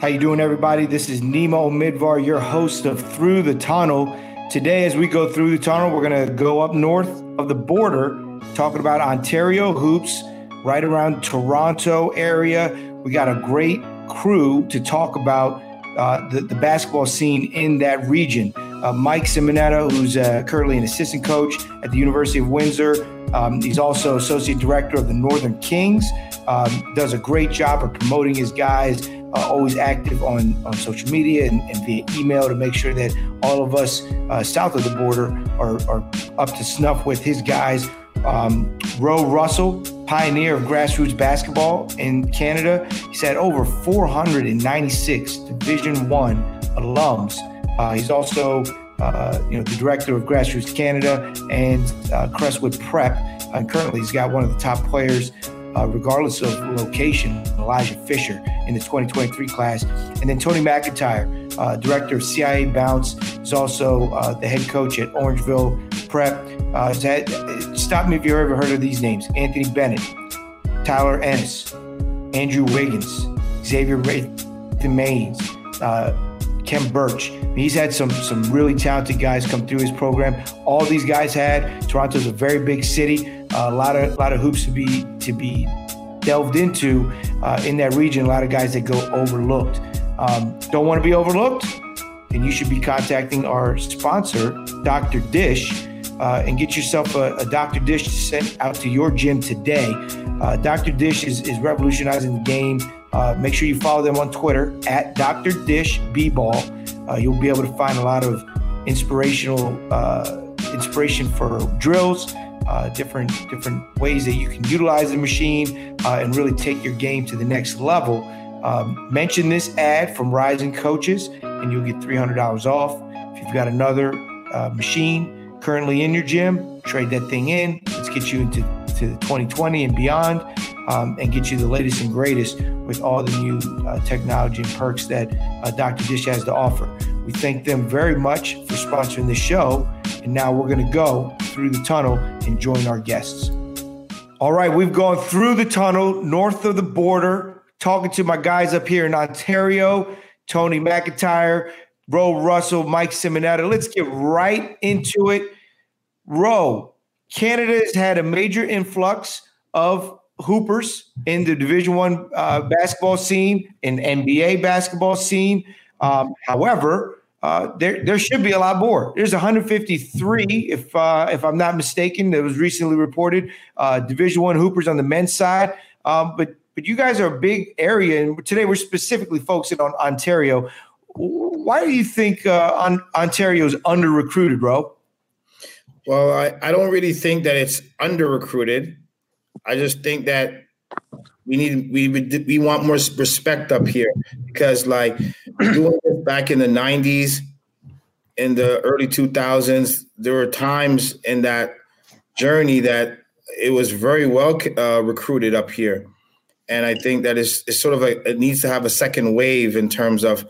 How you doing, everybody? This is Nemo Midvar, your host of Through the Tunnel. Today, as we go through the tunnel, we're going to go up north of the border, talking about Ontario hoops, right around Toronto area. We got a great crew to talk about uh, the, the, basketball scene in that region. Uh, Mike Simonetta, who's uh, currently an assistant coach at the University of Windsor. Um, he's also associate director of the Northern Kings. Um, does a great job of promoting his guys. Uh, always active on, on social media and, and, via email to make sure that all of us uh, south of the border are, are, up to snuff with his guys. Um, Ro Russell, pioneer of grassroots basketball in Canada, he's had over 496 Division One alums. Uh, he's also uh, you know, the director of Grassroots Canada and uh, Crestwood Prep. And currently, he's got one of the top players, uh, regardless of location, Elijah Fisher in the 2023 class. And then Tony McIntyre, uh, director of CIA Bounce, is also uh, the head coach at Orangeville Prep. Uh, stop me if you've ever heard of these names Anthony Bennett, Tyler Ennis, Andrew Wiggins, Xavier Maines, Khem Birch. He's had some some really talented guys come through his program. All these guys had. Toronto's a very big city. A lot of lot of hoops to be to be delved into uh, in that region. A lot of guys that go overlooked. Um, don't want to be overlooked, then you should be contacting our sponsor, Dr. Dish. Uh, and get yourself a, a, Dr. Dish sent out to your gym today. Uh, Dr. Dish is, is revolutionizing the game uh, make sure you follow them on Twitter at Dr. Dish B-Ball. Uh, you'll be able to find a lot of inspirational uh, inspiration for drills, uh, different different ways that you can utilize the machine uh, and really take your game to the next level. Um, mention this ad from Rising Coaches, and you'll get $300 off. If you've got another uh, machine currently in your gym, trade that thing in. Let's get you into to 2020 and beyond um, and get you the latest and greatest with all the new uh, technology and perks that uh, Dr. Dish has to offer. We thank them very much for sponsoring the show. And now we're going to go through the tunnel and join our guests. All right, we've gone through the tunnel north of the border, talking to my guys up here in Ontario, Tony McIntyre, Ro Russell, Mike Simonetta. Let's get right into it. Ro, Canada has had a major influx of hoopers in the Division One uh, basketball scene, in NBA basketball scene. Um, however, uh, there there should be a lot more. There's 153, if uh, if I'm not mistaken, that was recently reported. Uh, Division One hoopers on the men's side, um, but but you guys are a big area, and today we're specifically focusing on Ontario. Why do you think uh, on, Ontario is under recruited, Ro? Well, I, I don't really think that it's under recruited. I just think that we need we we want more respect up here because like doing this back in the 90s in the early 2000s there were times in that journey that it was very well uh, recruited up here. And i think that is it's sort of a it needs to have a second wave in terms of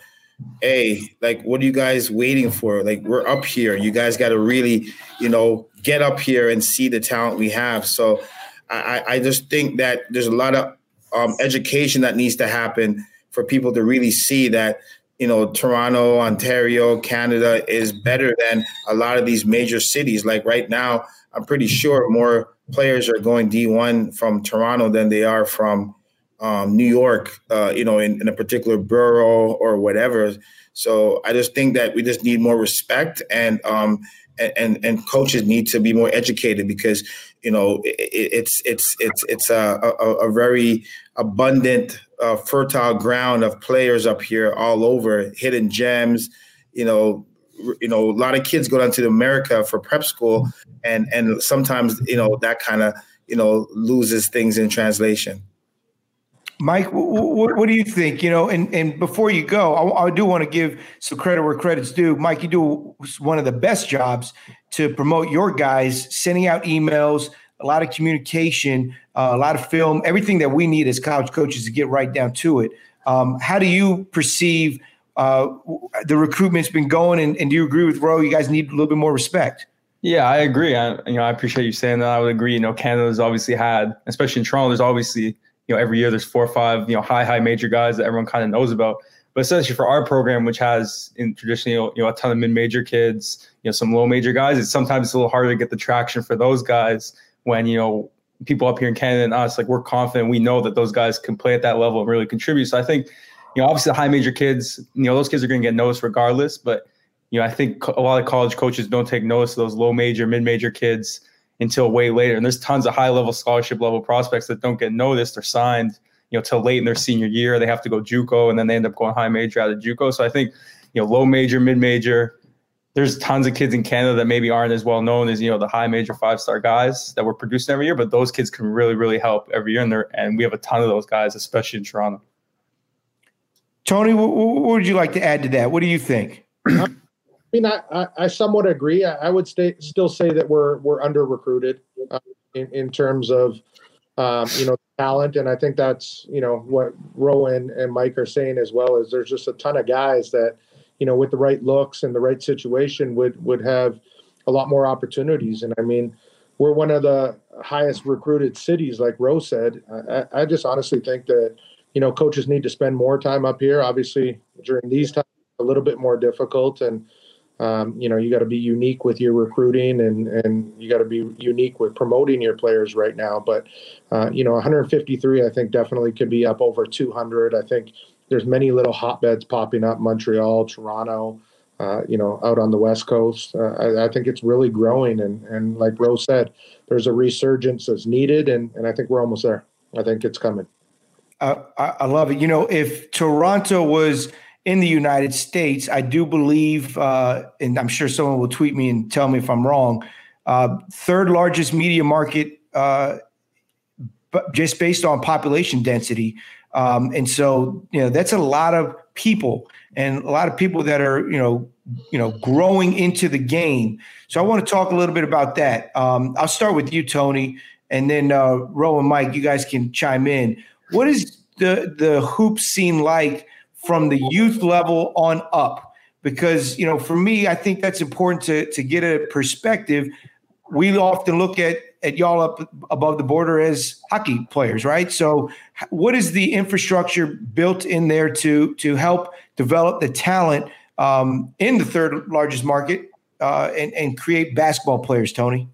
hey like what are you guys waiting for? Like we're up here. You guys got to really you know get up here and see the talent we have. So I, I just think that there's a lot of um, education that needs to happen for people to really see that you know Toronto, Ontario, Canada is better than a lot of these major cities. Like right now, I'm pretty sure more players are going D1 from Toronto than they are from um, New York. Uh, you know, in, in a particular borough or whatever. So I just think that we just need more respect and um, and and coaches need to be more educated because you know it, it's it's it's it's a, a, a very abundant uh, fertile ground of players up here all over hidden gems you know you know a lot of kids go down to america for prep school and and sometimes you know that kind of you know loses things in translation Mike, what, what, do you think? You know, and, and before you go, I, I, do want to give some credit where credit's due. Mike, you do one of the best jobs to promote your guys, sending out emails, a lot of communication, uh, a lot of film, everything that we need as college coaches to get right down to it. Um, how do you perceive uh, the recruitment's been going, and, and do you agree with Ro? You guys need a little bit more respect. Yeah, I agree. I, you know, I appreciate you saying that. I would agree. You know, Canada's obviously had, especially in Toronto, there's obviously you know every year there's four or five you know high high major guys that everyone kind of knows about. But essentially, for our program, which has in traditionally you know a ton of mid-major kids, you know some low-major guys, it's sometimes it's a little harder to get the traction for those guys when you know people up here in Canada and us like we're confident we know that those guys can play at that level and really contribute. So I think you know obviously the high major kids, you know those kids are going to get noticed regardless, but you know I think a lot of college coaches don't take notice of those low major, mid-major kids until way later. And there's tons of high level scholarship level prospects that don't get noticed or signed, you know, till late in their senior year. They have to go JUCO and then they end up going high major out of JUCO. So I think, you know, low major, mid major, there's tons of kids in Canada that maybe aren't as well known as, you know, the high major five star guys that we're producing every year, but those kids can really, really help every year. And they and we have a ton of those guys, especially in Toronto. Tony, what, what would you like to add to that? What do you think? I mean, I, I, somewhat agree. I, I would stay, still say that we're we're under recruited uh, in in terms of um, you know talent, and I think that's you know what Rowan and Mike are saying as well. Is there's just a ton of guys that you know with the right looks and the right situation would would have a lot more opportunities. And I mean, we're one of the highest recruited cities, like Rose said. I, I just honestly think that you know coaches need to spend more time up here. Obviously, during these times, a little bit more difficult and um, you know, you got to be unique with your recruiting and, and you got to be unique with promoting your players right now. But, uh, you know, 153, I think definitely could be up over 200. I think there's many little hotbeds popping up Montreal, Toronto, uh, you know, out on the West Coast. Uh, I, I, think it's really growing. And, and like Rose said, there's a resurgence that's needed. And, and I think we're almost there. I think it's coming. I, I love it. You know, if Toronto was – in the United States, I do believe, uh, and I'm sure someone will tweet me and tell me if I'm wrong, uh, third largest media market, uh, just based on population density. Um, and so, you know, that's a lot of people and a lot of people that are, you know, you know, growing into the game. So I want to talk a little bit about that. Um, I'll start with you, Tony, and then uh, Ro and Mike. You guys can chime in. What is the the hoop scene like? From the youth level on up. Because you know for me i think that's important to to get a perspective. We often look at at y'all up above the border as hockey players right? So what is the infrastructure built in there to to help develop the talent um, in the third largest market uh, and and create basketball players tony?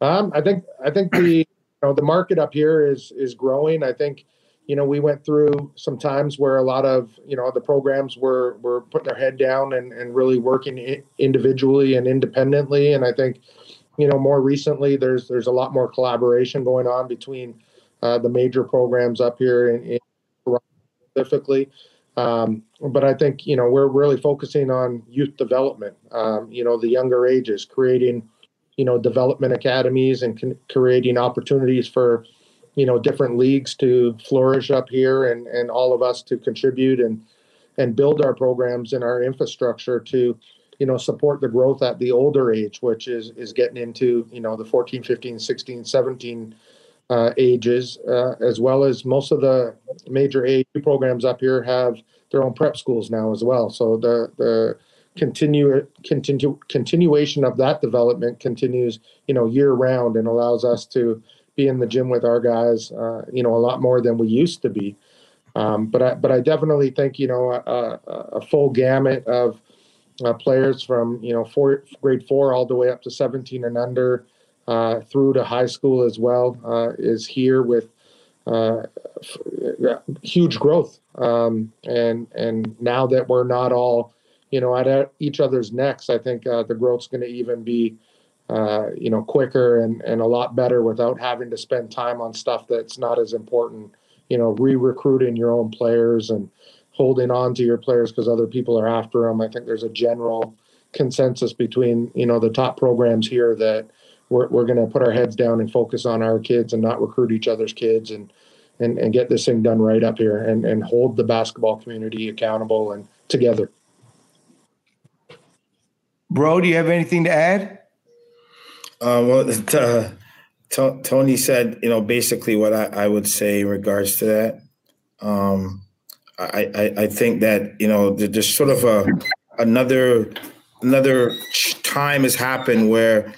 Um, i think i think the you know the market up here is is growing. I think you know, we went through some times where a lot of, you know, the programs were were putting their head down and, and really working individually and independently. And I think, you know, more recently there's there's a lot more collaboration going on between uh, the major programs up here in, in specifically. Um, but I think you know we're really focusing on youth development. Um, you know, the younger ages, creating you know development academies and con- creating opportunities for you know different leagues to flourish up here and and all of us to contribute and and build our programs and our infrastructure to you know support the growth at the older age which is is getting into you know the 14 15 16 17 uh, ages uh, as well as most of the major AAU programs up here have their own prep schools now as well. So the the continue continue continuation of that development continues you know year round and allows us to be in the gym with our guys, uh, you know, a lot more than we used to be. Um, but I, but I definitely think you know a, a full gamut of uh, players from you know four, grade four all the way up to 17 and under uh, through to high school as well uh, is here with uh, f- huge growth. Um, and and now that we're not all you know at each other's necks, I think uh, the growth's going to even be uh, you know, quicker and, and a lot better without having to spend time on stuff that's not as important. You know, re-recruiting your own players and holding on to your players because other people are after them. I think there's a general consensus between you know the top programs here that we're we're going to put our heads down and focus on our kids and not recruit each other's kids and and and get this thing done right up here and and hold the basketball community accountable and together. Ro, do you have anything to add? Uh, well, uh, t- Tony said, you know, basically what I, I, would say in regards to that. Um, I, I, I think that you know there's sort of a another another time has happened where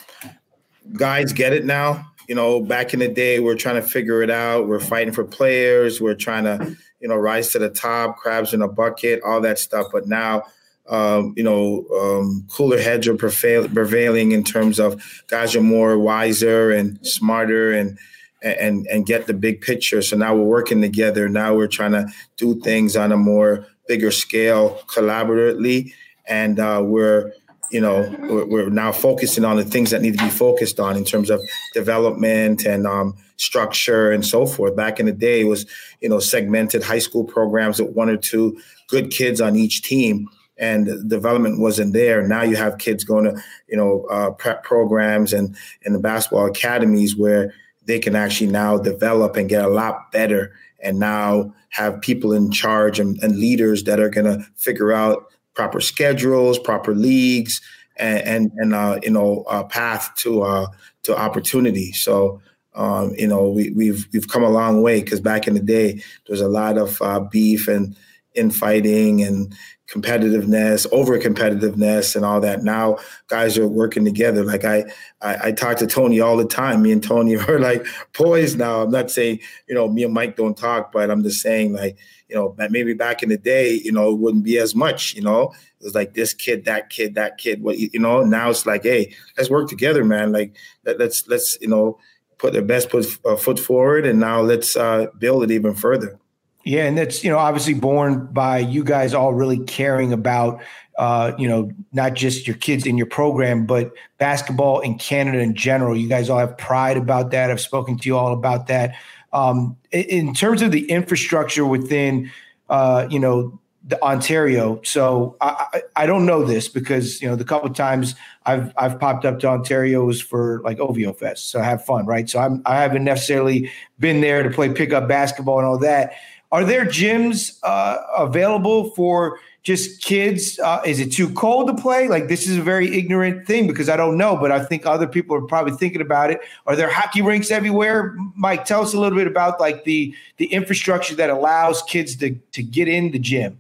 guys get it now. You know, back in the day, we're trying to figure it out. We're fighting for players. We're trying to, you know, rise to the top, crabs in a bucket, all that stuff. But now, um, you know, um, cooler heads are prevail- prevailing in terms of guys are more wiser and smarter and and and get the big picture. So now we're working together. Now we're trying to do things on a more bigger scale collaboratively, and uh, we're you know we're, we're, now focusing on the things that need to be focused on in terms of development and um, structure and so forth back in the day it was you know segmented high school programs with one or two good kids on each team and development wasn't there now you have kids going to you know uh, prep programs and and the basketball academies where they can actually now develop and get a lot better and now have people in charge and, and leaders that are going to figure out proper schedules, proper leagues, and and, and uh, you know a path to uh, to opportunity. So um, you know we, we've we've come a long way because back in the day there's a lot of uh, beef and infighting and competitiveness, over competitiveness, and all that. Now guys are working together. Like I, I, I, talk to Tony all the time. Me and Tony are like poised now. I'm not saying you know me and Mike don't talk, but I'm just saying like you know maybe back in the day, you know, it wouldn't be as much. You know, it was like this kid, that kid, that kid. What you know? Now it's like, hey, let's work together, man. Like let, us let's you know put the best foot, uh, foot forward, and now let's uh, build it even further. Yeah, and that's you know obviously born by you guys all really caring about uh, you know not just your kids in your program, but basketball in Canada in general. You guys all have pride about that. I've spoken to you all about that. Um, in terms of the infrastructure within uh, you know the Ontario. So I, I, I don't know this because you know the couple times I've I've popped up to Ontario was for like OVO Fest, so have fun, right? So I'm I haven't necessarily been there to play pickup basketball and all that. Are there gyms uh, available for just kids? Uh, is it too cold to play? Like this is a very ignorant thing because I don't know, but I think other people are probably thinking about it. Are there hockey rinks everywhere? Mike, tell us a little bit about like the the infrastructure that allows kids to to get in the gym.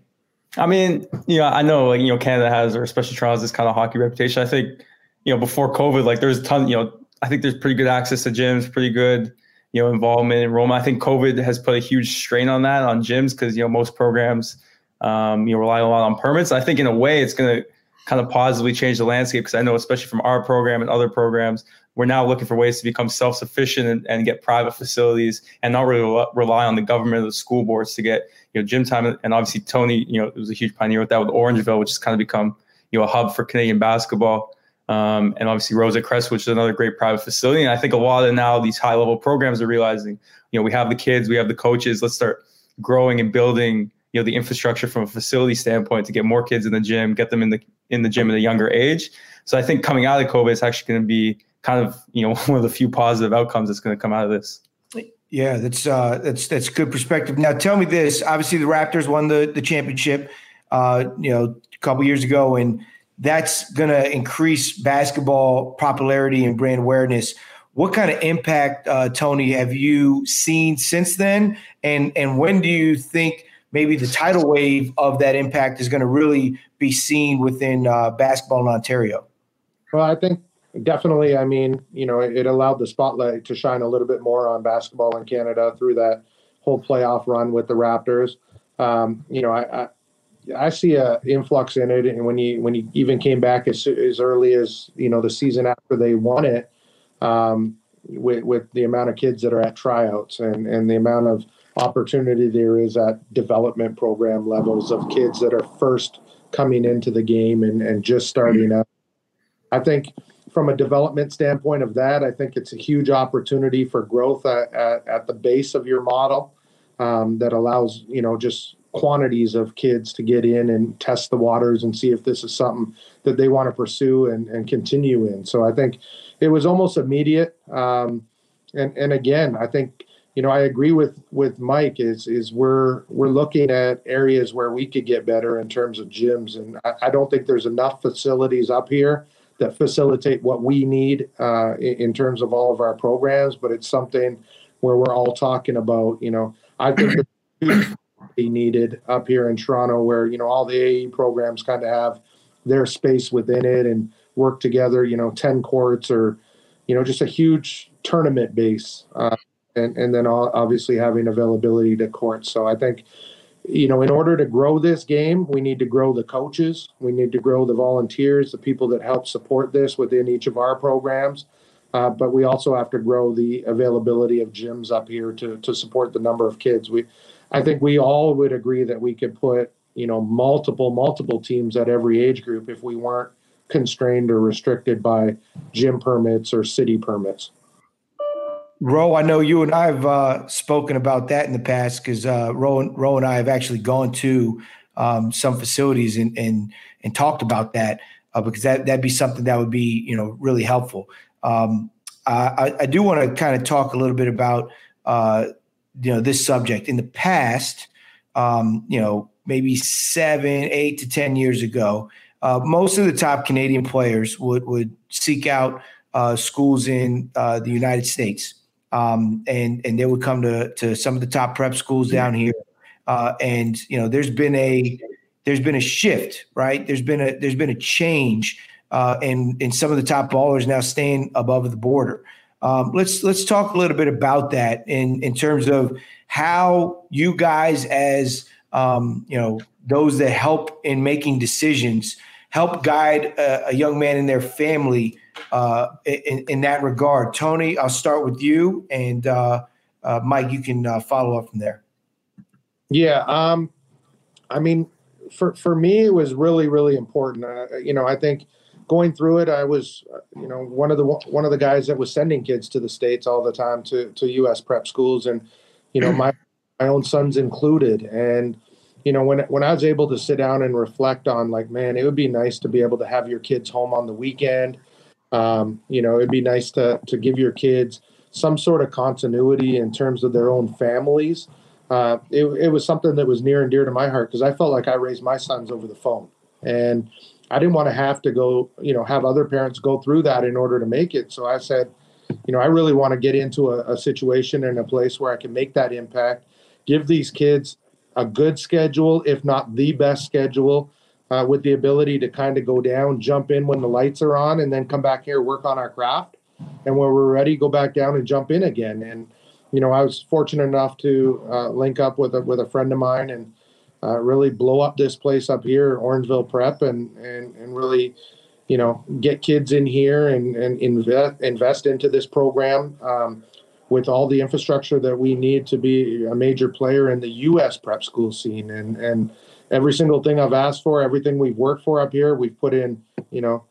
I mean, you know, I know like you know Canada has, or especially Toronto, has this kind of hockey reputation. I think you know before COVID, like there's a ton. You know, I think there's pretty good access to gyms, pretty good you know, involvement in Roma. I think COVID has put a huge strain on that on gyms because you know most programs um, you know rely a lot on permits. I think in a way it's going to kind of positively change the landscape because I know especially from our program and other programs, we're now looking for ways to become self-sufficient and, and get private facilities and not really rely on the government or the school boards to get you know gym time. And obviously Tony, you know, was a huge pioneer with that with Orangeville, which has kind of become you know a hub for Canadian basketball. Um, and obviously Rosa Crest, which is another great private facility. And I think a lot of now these high level programs are realizing, you know, we have the kids, we have the coaches. Let's start growing and building, you know, the infrastructure from a facility standpoint to get more kids in the gym, get them in the in the gym at a younger age. So I think coming out of COVID, it's actually going to be kind of you know one of the few positive outcomes that's going to come out of this. Yeah, that's uh, that's that's good perspective. Now, tell me this: obviously, the Raptors won the the championship, uh, you know, a couple years ago, and that's going to increase basketball popularity and brand awareness. What kind of impact, uh, Tony, have you seen since then? And and when do you think maybe the tidal wave of that impact is going to really be seen within uh, basketball in Ontario? Well, I think definitely. I mean, you know, it, allowed the spotlight to shine a little bit more on basketball in Canada through that whole playoff run with the Raptors. Um, you know, I see a influx in it, and when you when he even came back as as early as you know the season after they won it, um, with with the amount of kids that are at tryouts and and the amount of opportunity there is at development program levels of kids that are first coming into the game and and just starting up. I think from a development standpoint of that, I think it's a huge opportunity for growth at, at, at the base of your model um, that allows you know just quantities of kids to get in and test the waters and see if this is something that they want to pursue and, and continue in. So I think it was almost immediate. Um, and and again, I think you know I agree with with Mike is is we're we're looking at areas where we could get better in terms of gyms, and I, I don't think there's enough facilities up here that facilitate what we need uh, in, in terms of all of our programs. But it's something where we're all talking about. You know, I think be needed up here in Toronto, where you know all the AAU programs kind of have their space within it and work together. You know, ten courts or you know just a huge tournament base. Uh, and and then obviously having availability to courts. So I think, you know, in order to grow this game, we need to grow the coaches, we need to grow the volunteers, the people that help support this within each of our programs. Uh, but we also have to grow the availability of gyms up here to to support the number of kids. We, I think we all would agree that we could put you know multiple multiple teams at every age group if we weren't constrained or restricted by gym permits or city permits. Ro, I know you and I have uh, spoken about that in the past because uh, Ro, Ro and I have actually gone to um, some facilities and, and and talked about that uh, because that that'd be something that would be you know really helpful. Um, I, I, do want to kind of talk a little bit about uh, you know this subject in the past. Um, you know, maybe seven, eight to ten years ago, uh, most of the top Canadian players would would seek out uh, schools in uh, the United States um, and and they would come to to some of the top prep schools down here. Uh, and you know, there's been a there's been a shift, right? There's been a there's been a change, uh, and and some of the top ballers now staying above the border. Um, let's let's talk a little bit about that in in terms of how you guys, as um, you know, those that help in making decisions, help guide a, a young man and their family uh, in, in, that regard. Tony, I'll start with you, and uh, uh, Mike, you can uh, follow up from there. Yeah, um, I mean, for for me, it was really really important. Uh, you know, I think going through it, I was uh, you know one of the one of the guys that was sending kids to the states all the time to to U.S. prep schools, and you know my my own sons included, and you know when when I was able to sit down and reflect on like man it would be nice to be able to have your kids home on the weekend um, you know, it'd be nice to to give your kids some sort of continuity in terms of their own families. Uh, it, it was something that was near and dear to my heart because I felt like I raised my sons over the phone, and I didn't want to have to go, you know, have other parents go through that in order to make it. So I said, you know, I really want to get into a, a situation and a place where I can make that impact, give these kids a good schedule, if not the best schedule, uh, with the ability to kind of go down, jump in when the lights are on, and then come back here work on our craft. And when we're ready, go back down and jump in again. And you know, I was fortunate enough to uh, link up with a with a friend of mine and uh, really blow up this place up here, Orangeville Prep, and and and really, you know, get kids in here and and invest invest into this program. Um, with all the infrastructure that we need to be a major player in the U.S. prep school scene, and and every single thing I've asked for, everything we've worked for up here, we've put in, you know,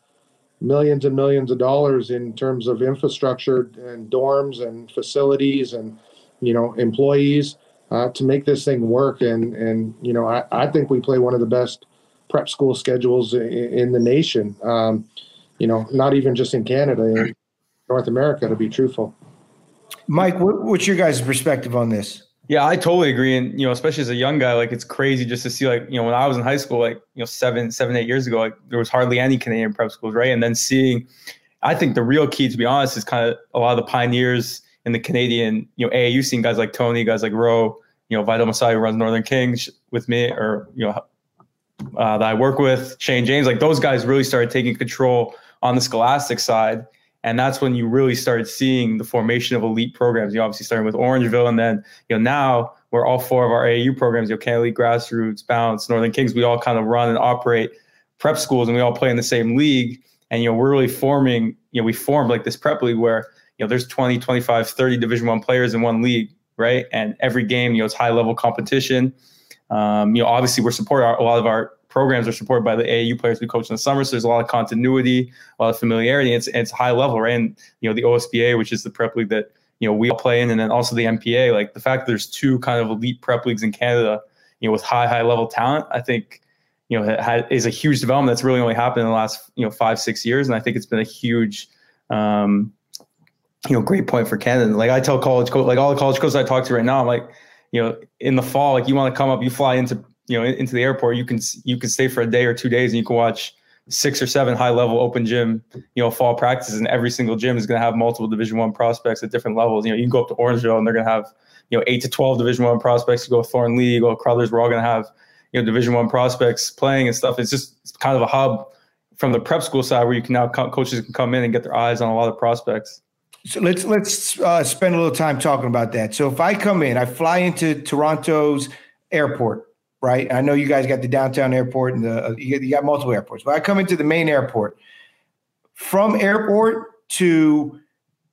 millions and millions of dollars in terms of infrastructure and dorms and facilities and, you know, employees uh, to make this thing work. And, and you know, I, I think we play one of the best prep school schedules in, in the nation. Um, you know, not even just in Canada, in North America, to be truthful. Mike, what, what's your guys' perspective on this? Yeah, I totally agree. And, you know, especially as a young guy, like it's crazy just to see, like, you know, when I was in high school, like, you know, seven, seven, eight years ago, like there was hardly any Canadian prep schools, right? And then seeing, I think the real key, to be honest, is kind of a lot of the pioneers in the Canadian, you know, AAU scene, guys like Tony, guys like Ro, you know, Vital Masai who runs Northern Kings with me, or, you know, uh, that I work with, Shane James, like those guys really started taking control on the scholastic side. And that's when you really started seeing the formation of elite programs. You obviously starting with Orangeville, and then you know now we're all four of our AAU programs, you know, League, Grassroots, Bounce, Northern Kings. We all kind of run and operate prep schools, and we all play in the same league. And you know, we're really forming. You know, we formed like this prep league where you know there's 20, 25, 30 Division One players in one league, right? And every game, you know, it's high level competition. Um, you know, obviously we're supporting a lot of our programs are supported by the AAU players we coach in the summer. So there's a lot of continuity, a lot of familiarity. It's it's high level, right? And you know the OSBA, which is the prep league that you know we all play in, and then also the MPA. Like the fact that there's two kind of elite prep leagues in Canada, you know, with high high level talent, I think you know is a huge development that's really only happened in the last you know five six years, and I think it's been a huge. Um, you know, great point for Canada. Like I tell college coach, like all the college coaches I talk to right now, I'm like, you know, in the fall, like you want to come up, you fly into you know into the airport you can you can stay for a day or two days and you can watch six or seven high level open gym you know fall practices and every single gym is going to have multiple division one prospects at different levels. You know you can go up to orangeville and they're going to have you know eight to 12 division one prospects. You go Thornlea you go Crothers, we're all going to have you know division one prospects playing and stuff. It's just it's kind of a hub from the prep school side where you can now co- coaches can come in and get their eyes on a lot of prospects So let's let's uh, spend a little time talking about that. So if I come in, I fly into Toronto's airport, right? I know you guys got the downtown airport and the uh, you, got, you got multiple airports, but I come into the main airport. From airport to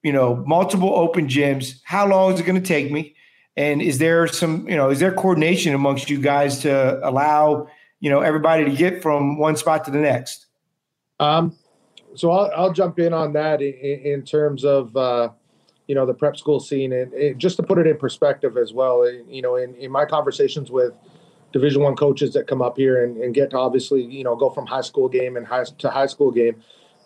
you know multiple open gyms, how long is it going to take me? And is there some you know is there coordination amongst you guys to allow you know everybody to get from one spot to the next? Um, so I'll, I'll jump in on that in, in terms of uh, you know the prep school scene and, just to put it in perspective as well you know in, in my conversations with division one coaches that come up here and, and, get to obviously you know go from high school game and high to high school game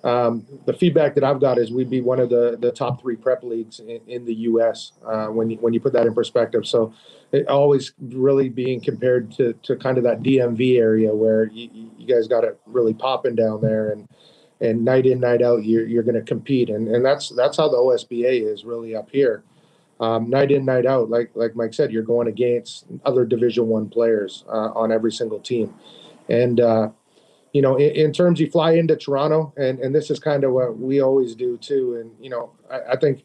um, the feedback that I've got is we'd be one of the the top three prep leagues in, in the U.S. Uh, when you when you put that in perspective. So it always really being compared to to kind of that DMV area where you, you guys got it really popping down there and and night in night out you're, you're going to compete. And, and that's that's how the osba is really up here. Um, night in night out like like mike said you're going against other division one players uh, on every single team. And uh, you know in, in, terms you fly into toronto and and this is kind of what we always do too. And you know i, I think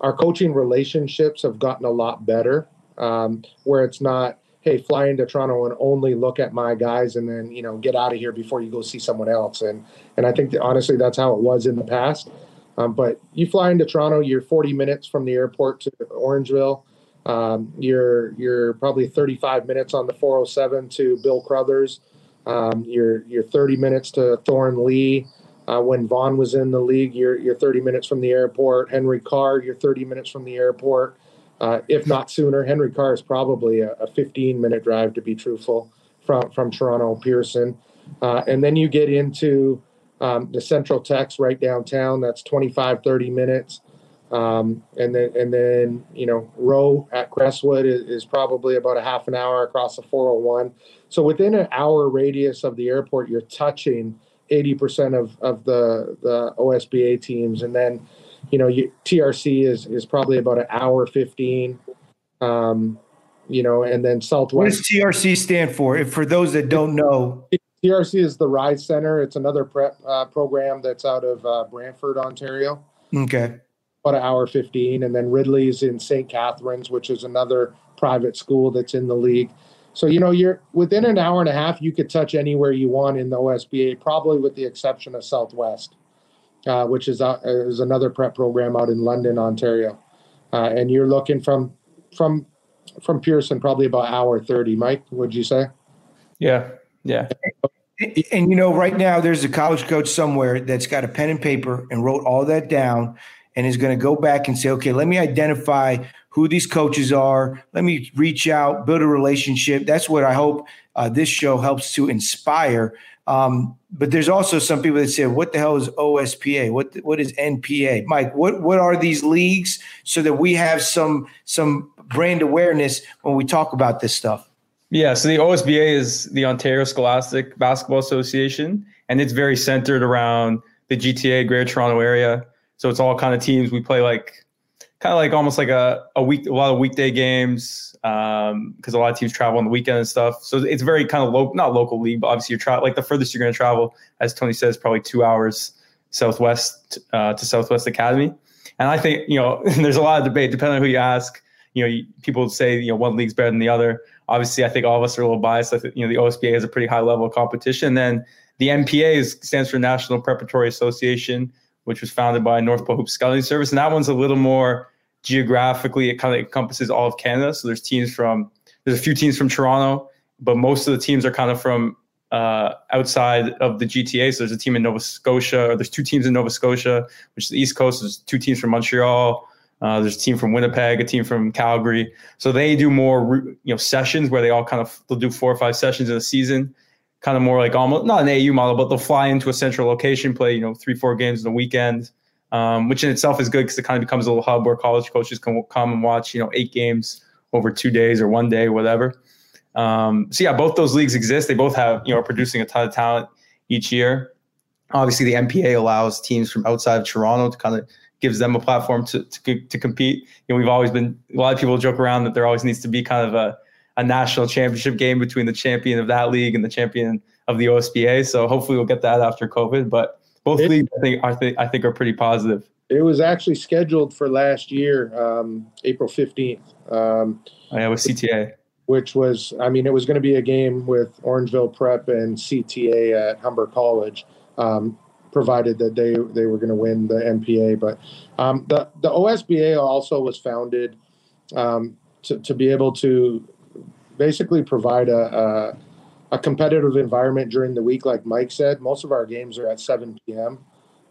our coaching relationships have gotten a lot better um, where it's not hey, fly into Toronto and only look at my guys and then, you know, get out of here before you go see someone else. And and I think that honestly that's how it was in the past. Um, but you fly into Toronto, you're 40 minutes from the airport to Orangeville. Um, you're you're probably 35 minutes on the 407 to Bill Crothers. Um, you're you're 30 minutes to Thornlea. Uh, when Vaughan was in the league, you're you're 30 minutes from the airport. Henry Carr, you're 30 minutes from the airport uh, if not sooner. Henry Carr is probably a, a 15 minute drive, to be truthful, from, from Toronto Pearson. Uh, and then you get into um, the Central Tech right downtown. That's 25, 30 minutes. Um, and then, and then, you know, Ro at Crestwood is, is, probably about a half an hour across the 401. So within an hour radius of the airport, you're touching 80% of, of the, the OSBA teams. And then, you know, you, TRC is is probably about an hour fifteen. Um, you know, and then Southwest. What does TRC stand for? If for those that don't know, TRC is the Rise Center. It's another prep uh, program that's out of uh, Brantford, Ontario. Okay. About an hour fifteen, and then Ridley's in St. Catharines, which is another private school that's in the league. So you know, you're within an hour and a half. You could touch anywhere you want in the OSBA, probably with the exception of Southwest uh, which is uh, is another prep program out in London, Ontario. Uh, and you're looking from from from Pearson probably about hour thirty. Mike, would you say? Yeah, yeah. And you know, right now there's a college coach somewhere that's got a pen and paper and wrote all that down, and is going to go back and say, okay, let me identify who these coaches are. Let me reach out, build a relationship. That's what I hope uh, this show helps to inspire um, but there's also some people that say, "What the hell is OSBA? What what is NPA?" Mike, what what are these leagues so that we have some some brand awareness when we talk about this stuff? Yeah, so the OSBA is the Ontario Scholastic Basketball Association, and it's very centered around the GTA, Greater Toronto area. So it's all kind of teams. We play like kind of like almost like a, a week, a lot of weekday games because um, a lot of teams travel on the weekend and stuff. So it's very kind of local, not local league, but obviously you're tra- like the furthest you're going to travel, as Tony says, probably two hours southwest uh, to Southwest Academy. And I think you know there's a lot of debate depending on who you ask. You know, people say you know one league's better than the other. Obviously, I think all of us are a little biased. I think you know the OSBA has a pretty high level of competition. And then the NPA is, stands for National Preparatory Association, which was founded by North Pole Hoop Scouting Service, and that one's a little more geographically it kind of encompasses all of Canada. So there's teams from there's a few teams from Toronto, but most of the teams are kind of from uh, outside of the GTA. So there's a team in Nova Scotia, or there's two teams in Nova Scotia, which is the East Coast. There's two teams from Montreal. Uh, there's a team from Winnipeg, a team from Calgary. So they do more, you know, sessions where they all kind of they'll do four or five sessions in a season, kind of more like almost not an AAU model, but they'll fly into a central location, play you know three four games in a weekend, um, which in itself is good because it kind of becomes a little hub where college coaches can come and watch, you know, eight games over two days or one day, whatever. Um, so yeah, both those leagues exist. They both have, you know, are producing a ton of talent each year. Obviously, the NPA allows teams from outside of Toronto to kind of gives them a platform to, to, to compete. You know, we've always been a lot of people joke around that there always needs to be kind of a, a national championship game between the champion of that league and the champion of the OSBA. So hopefully we'll get that after COVID. But both leagues, I think, I think, I think are pretty positive. It was actually scheduled for last year, um, April fifteenth. Um, oh, yeah, with CTA. Which was, I mean, it was going to be a game with Orangeville Prep and CTA at Humber College, um, provided that they they were going to win the MPA. But um, the the OSBA also was founded um, to to be able to basically provide a, a, a competitive environment during the week. Like Mike said, most of our games are at 7 p.m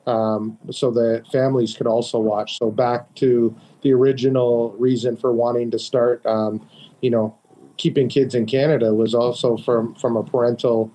um, so that families could also watch. So back to the original reason for wanting to start, um, you know, keeping kids in Canada was also from from a parental,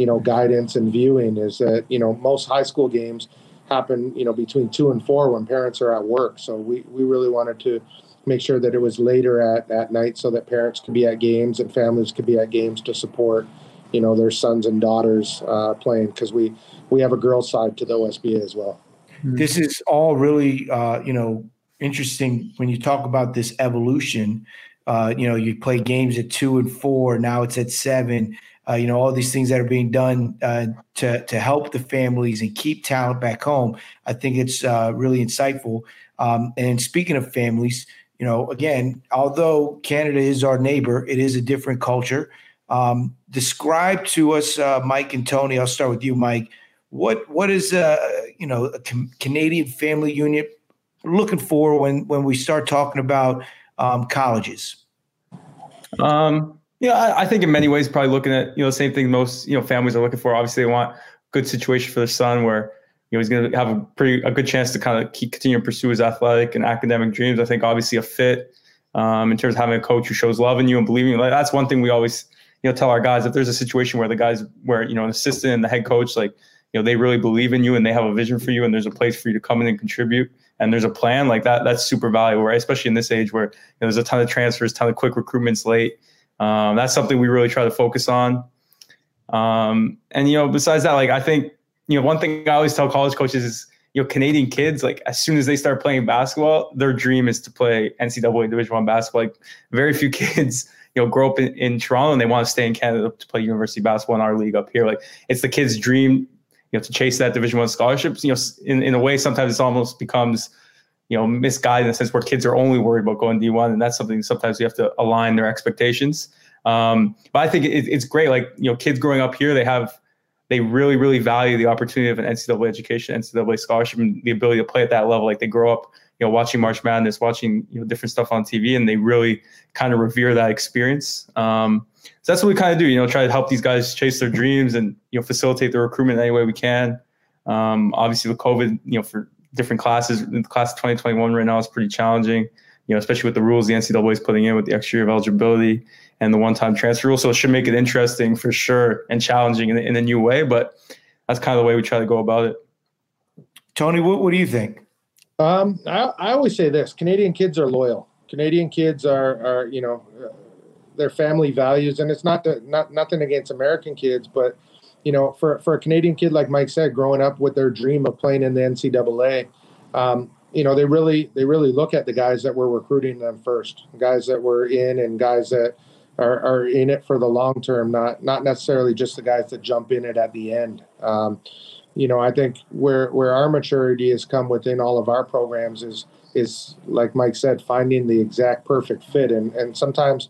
you know, guidance and viewing. Is that you know most high school games happen you know between two and four when parents are at work. So we we really wanted to make sure that it was later at at night so that parents could be at games and families could be at games to support you know their sons and daughters uh, playing because we we have a girls side to the OSBA as well. Hmm. This is all really uh, you know interesting when you talk about this evolution. Uh, you know, you play games at two and four. Now it's at seven. Uh, you know, all these things that are being done uh, to to help the families and keep talent back home. I think it's uh, really insightful. Um, and speaking of families, you know, again, although Canada is our neighbor, it is a different culture. Um, describe to us, uh, Mike and Tony. I'll start with you, Mike. What what is uh, you know a Canadian family unit looking for when when we start talking about um, colleges? Um, yeah, I, I, think in many ways, probably looking at you know the same thing most you know families are looking for. Obviously, they want good situation for their son where you know he's going to have a pretty a good chance to kind of keep continue to pursue his athletic and academic dreams. I think obviously a fit um, in terms of having a coach who shows love in you and believing. Like that's one thing we always you know tell our guys if there's a situation where the guys where you know an assistant and the head coach like you know they really believe in you and they have a vision for you and there's a place for you to come in and contribute and there's a plan like that that's super valuable right especially in this age where you know, there's a ton of transfers ton of quick recruitments late um, that's something we really try to focus on um, and you know besides that like i think you know one thing i always tell college coaches is you know canadian kids like as soon as they start playing basketball their dream is to play ncaa division one basketball like very few kids you know grow up in, in Toronto and they want to stay in Canada to play university basketball in our league up here. Like it's the kid's dream, you know, to chase that Division One scholarships. You know, in, in a way, sometimes it almost becomes you know misguided in the sense where kids are only worried about going D1, and that's something sometimes you have to align their expectations. Um, but I think it, it's great. Like you know, kids growing up here, they have they really, really value the opportunity of an NCAA education, NCAA scholarship, and the ability to play at that level. Like they grow up you know watching March Madness, watching you know different stuff on TV, and they really kind of revere that experience. Um, so that's what we kind of do. You know, try to help these guys chase their dreams and you know facilitate the recruitment any way we can. Um, obviously, with COVID, you know, for different classes, the class of 2021 right now is pretty challenging. You know, especially with the rules the NCAA is putting in with the extra year of eligibility and the one-time transfer rule. So it should make it interesting for sure and challenging in, in a new way. But that's kind of the way we try to go about it. Tony, what, what do you think? Um, I, I always say this: Canadian kids are loyal. Canadian kids are, are you know, uh, their family values, and it's not the, not nothing against American kids, but you know, for for a Canadian kid like Mike said, growing up with their dream of playing in the NCAA, um, you know, they really they really look at the guys that were recruiting them first, guys that were in, and guys that are, are in it for the long term, not not necessarily just the guys that jump in it at the end. Um, you know, I think where where our maturity has come within all of our programs is is like Mike said, finding the exact perfect fit, and and sometimes,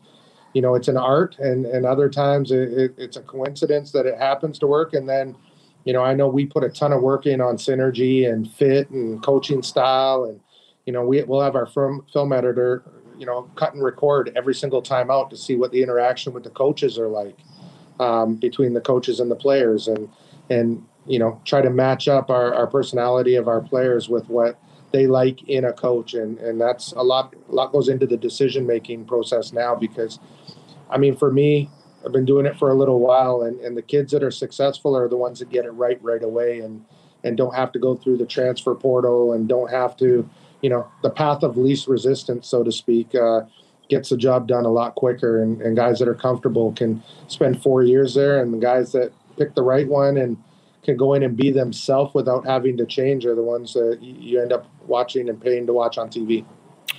you know, it's an art, and and other times it, it, it's a coincidence that it happens to work, and then, you know, I know we put a ton of work in on synergy and fit and coaching style, and you know, we we'll have our film film editor, you know, cut and record every single time out to see what the interaction with the coaches are like um, between the coaches and the players, and and you know try to match up our, our personality of our players with what they like in a coach. And and that's a lot a lot goes into the decision making process now because i mean for me i've been doing it for a little while and and the kids that are successful are the ones that get it right right away and and don't have to go through the transfer portal and don't have to you know the path of least resistance so to speak uh, gets the job done a lot quicker and, and guys that are comfortable can spend four years there and the guys that pick the right one and can go in and be themselves without having to change are the ones that you end up watching and paying to watch on TV.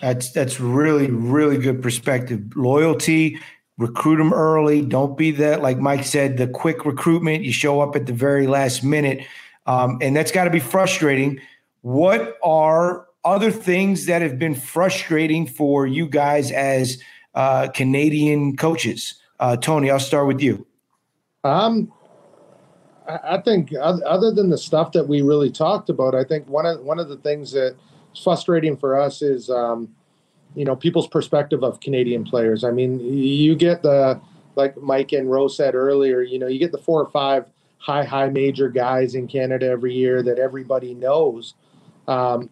That's that's really really good perspective. Loyalty, recruit them early. Don't be that like Mike said, the quick recruitment. You show up at the very last minute, um, and that's got to be frustrating what are other things that have been frustrating for you guys as uh, Canadian coaches? Uh, Tony, I'll start with you. Um, I think other than the stuff that we really talked about, I think one of one of the things that's frustrating for us is, um, you know, people's perspective of Canadian players. I mean, you get the like Mike and Rose said earlier, you know, you get the four or five high high major guys in Canada every year that everybody knows, um,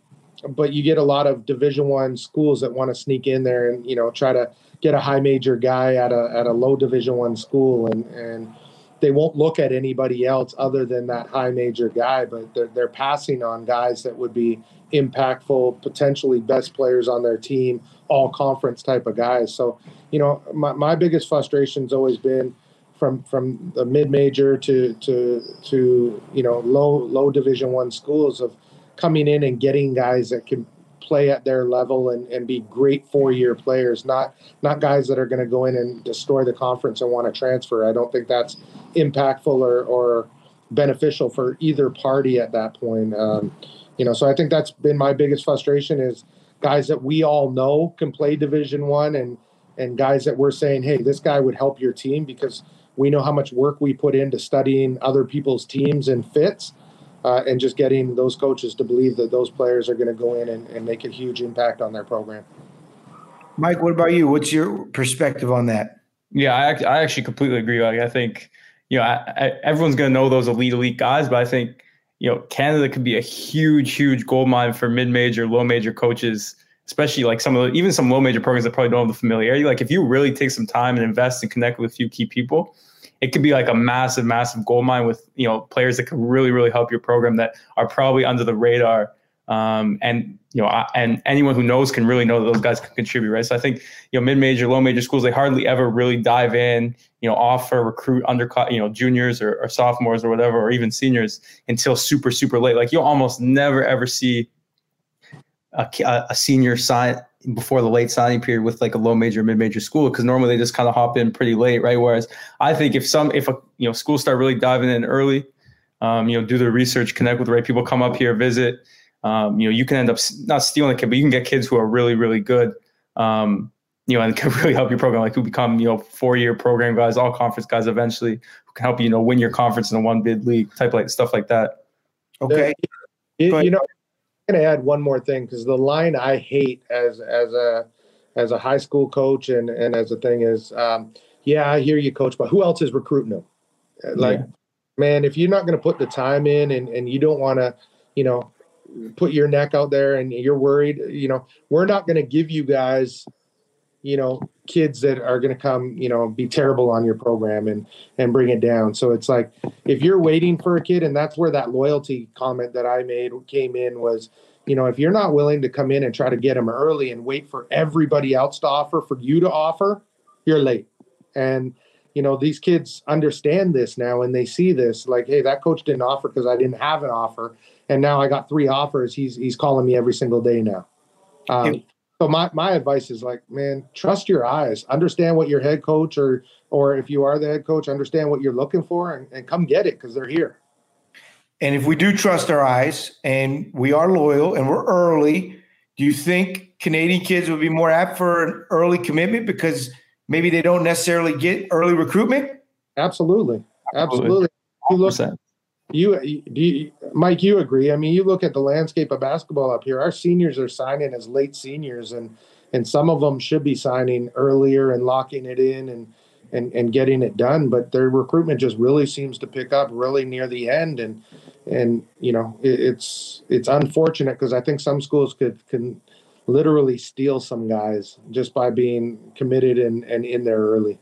but you get a lot of Division One schools that want to sneak in there and you know try to get a high major guy at a at a low Division One school and and they won't look at anybody else other than that high major guy, but they're, they're passing on guys that would be impactful, potentially best players on their team, all conference type of guys. So, you know, my, my biggest frustration's always been from from the mid major to to to you know low low division one schools of coming in and getting guys that can play at their level and, and be great four year players, not not guys that are going to go in and destroy the conference and want to transfer. I don't think that's impactful or, or beneficial for either party at that point. Um, you know, so I think that's been my biggest frustration is guys that we all know can play Division One and and guys that we're saying, hey, this guy would help your team because we know how much work we put into studying other people's teams and fits uh, and just getting those coaches to believe that those players are going to go in and, and make a huge impact on their program. Mike, what about you? What's your perspective on that? Yeah, I, I actually completely agree. Like, I think, you know, I, I, everyone's going to know those elite, elite guys, but I think, you know, Canada could be a huge, huge gold mine for mid major, low major coaches, especially like some of the, even some low major programs that probably don't have the familiarity. Like, if you really take some time and invest and connect with a few key people, it could be like a massive, massive gold mine with you know players that could really, really help your program that are probably under the radar. Um, and you know, I, and anyone who knows can really know that those guys can contribute, right? So I think you know, mid-major, low-major schools they hardly ever really dive in, you know, offer recruit undercut, you know, juniors or, or sophomores or whatever, or even seniors until super, super late. Like you'll almost never ever see a, a senior sign before the late signing period with like a low major mid major school because normally they just kind of hop in pretty late right whereas i think if some if a you know schools start really diving in early um, you know do the research connect with the right people come up here visit um, you know you can end up not stealing a kid but you can get kids who are really really good um, you know and can really help your program like who become you know four year program guys all conference guys eventually who can help you, you know win your conference in a one bid league type like stuff like that okay you, you know going to add one more thing because the line I hate as as a as a high school coach and and as a thing is, um, yeah, I hear you, coach, but who else is recruiting them? Like, yeah. man, if you're not going to put the time in and and you don't want to, you know, put your neck out there and you're worried, you know, we're not going to give you guys you know kids that are going to come you know be terrible on your program and and bring it down. So it's like if you're waiting for a kid and that's where that loyalty comment that i made came in was you know if you're not willing to come in and try to get them early and wait for everybody else to offer for you to offer you're late. And you know these kids understand this now and they see this like hey that coach didn't offer because i didn't have an offer and now i got three offers he's he's calling me every single day now um, so my, my advice is like, man, trust your eyes. Understand what your head coach or or if you are the head coach, understand what you're looking for and, and come get it because they're here. And if we do trust our eyes and we are loyal and we're early, do you think Canadian kids would be more apt for an early commitment because maybe they don't necessarily get early recruitment? Absolutely. Absolutely. Absolutely. You look, you, you, Mike, you agree? I mean, you look at the landscape of basketball up here. Our seniors are signing as late seniors, and and some of them should be signing earlier and locking it in and and and getting it done. But their recruitment just really seems to pick up really near the end, and and you know it, it's it's unfortunate because I think some schools could can literally steal some guys just by being committed and and in there early.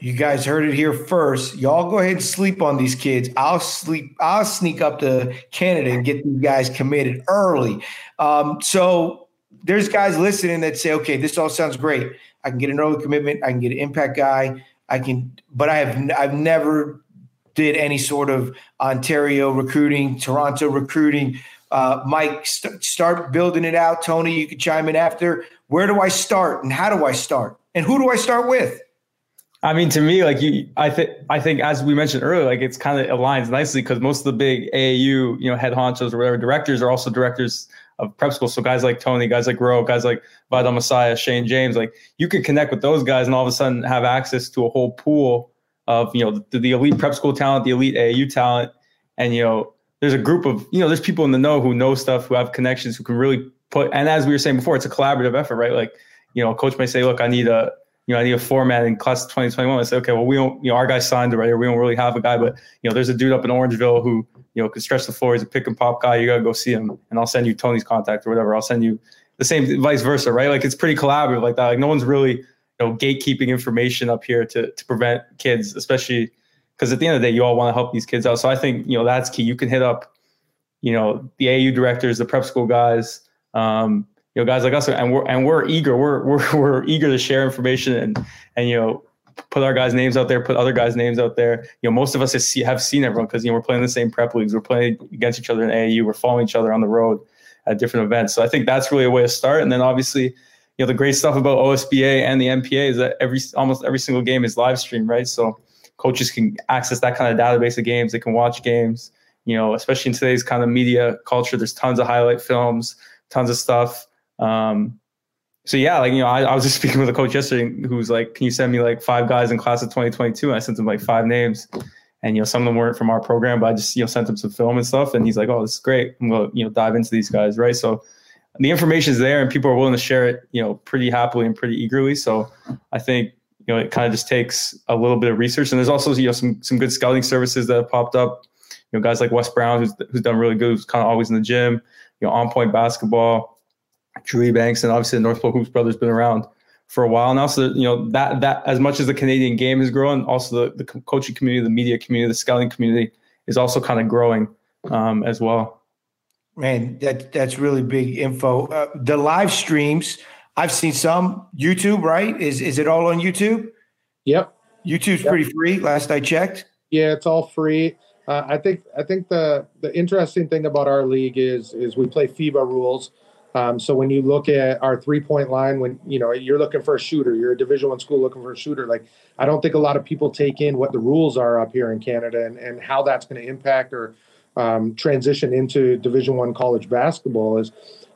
You guys heard it here first. Y'all go ahead and sleep on these kids. I'll sleep. I'll sneak up to Canada and get these guys committed early. Um, so there's guys listening that say, "Okay, this all sounds great. I can get an early commitment. I can get an impact guy. I can, but I have I've never did any sort of Ontario recruiting, Toronto recruiting. Uh, Mike, st- start building it out. Tony, you can chime in after. Where do I start and how do I start and who do I start with? I mean, to me, like you, I think, I think as we mentioned earlier, like it's kind of aligns nicely because most of the big AAU, you know, head honchos or whatever directors are also directors of prep school. So guys like Tony, guys like Ro, guys like Vidal Messiah, Shane James, like you can connect with those guys and all of a sudden have access to a whole pool of you know the, the elite prep school talent, the elite AAU talent, and you know there's a group of you know there's people in the know who know stuff, who have connections, who can really put. And as we were saying before, it's a collaborative effort, right? Like you know, a coach may say, look, I need a you know, I need a format in class 2021. I say, okay, well, we don't, you know, our guy signed already, we don't really have a guy, but you know, there's a dude up in Orangeville who, you know, can stretch the floor. He's a pick and pop guy. You gotta go see him, and I'll send you Tony's contact or whatever. I'll send you the same, vice versa, right? Like it's pretty collaborative like that. Like no one's really, you know, gatekeeping information up here to to prevent kids, especially because at the end of the day, you all want to help these kids out. So I think you know that's key. You can hit up, you know, the AAU directors, the prep school guys. Um, you know, guys like us, and we're and we're eager. We're we're we're eager to share information and and you know put our guys' names out there, put other guys' names out there. You know, most of us have, see, have seen everyone because you know we're playing the same prep leagues. We're playing against each other in AAU. We're following each other on the road at different events. So I think that's really a way to start. And then obviously, you know, the great stuff about OSBA and the NPA is that every almost every single game is live stream right? So coaches can access that kind of database of games. They can watch games. You know, especially in today's kind of media culture, there's tons of highlight films, tons of stuff. Um, so yeah, like you know, I, I, was just speaking with a coach yesterday who's like, "Can you send me like five guys in class of 2022?" And I sent him like five names, and you know, some of them weren't from our program, but I just you know sent him some film and stuff, and he's like, "Oh, this is great. I'm gonna you know dive into these guys, right?" So the information is there, and people are willing to share it, you know, pretty happily and pretty eagerly. So I think you know it kind of just takes a little bit of research, and there's also you know some some good scouting services that have popped up. You know, guys like Wes Brown, who's who's done really good, who's kind of always in the gym. You know, on point basketball Drew Banks, and obviously the North Pole Hoops brothers been around for a while now. So you know that that as much as the Canadian game is growing, also the, the coaching community, the media community, the scouting community is also kind of growing um, as well. Man, that that's really big info. Uh, the live streams, I've seen some YouTube. Right? Is is it all on YouTube? Yep. YouTube's yep. pretty free. Last I checked. Yeah, it's all free. Uh, I think I think the the interesting thing about our league is is we play FIBA rules. Um, so when you look at our three point line, when you know you're looking for a shooter, you're a Division One school looking for a shooter. Like I don't think a lot of people take in what the rules are up here in Canada and, and how that's going to impact or um, transition into Division One college basketball. Is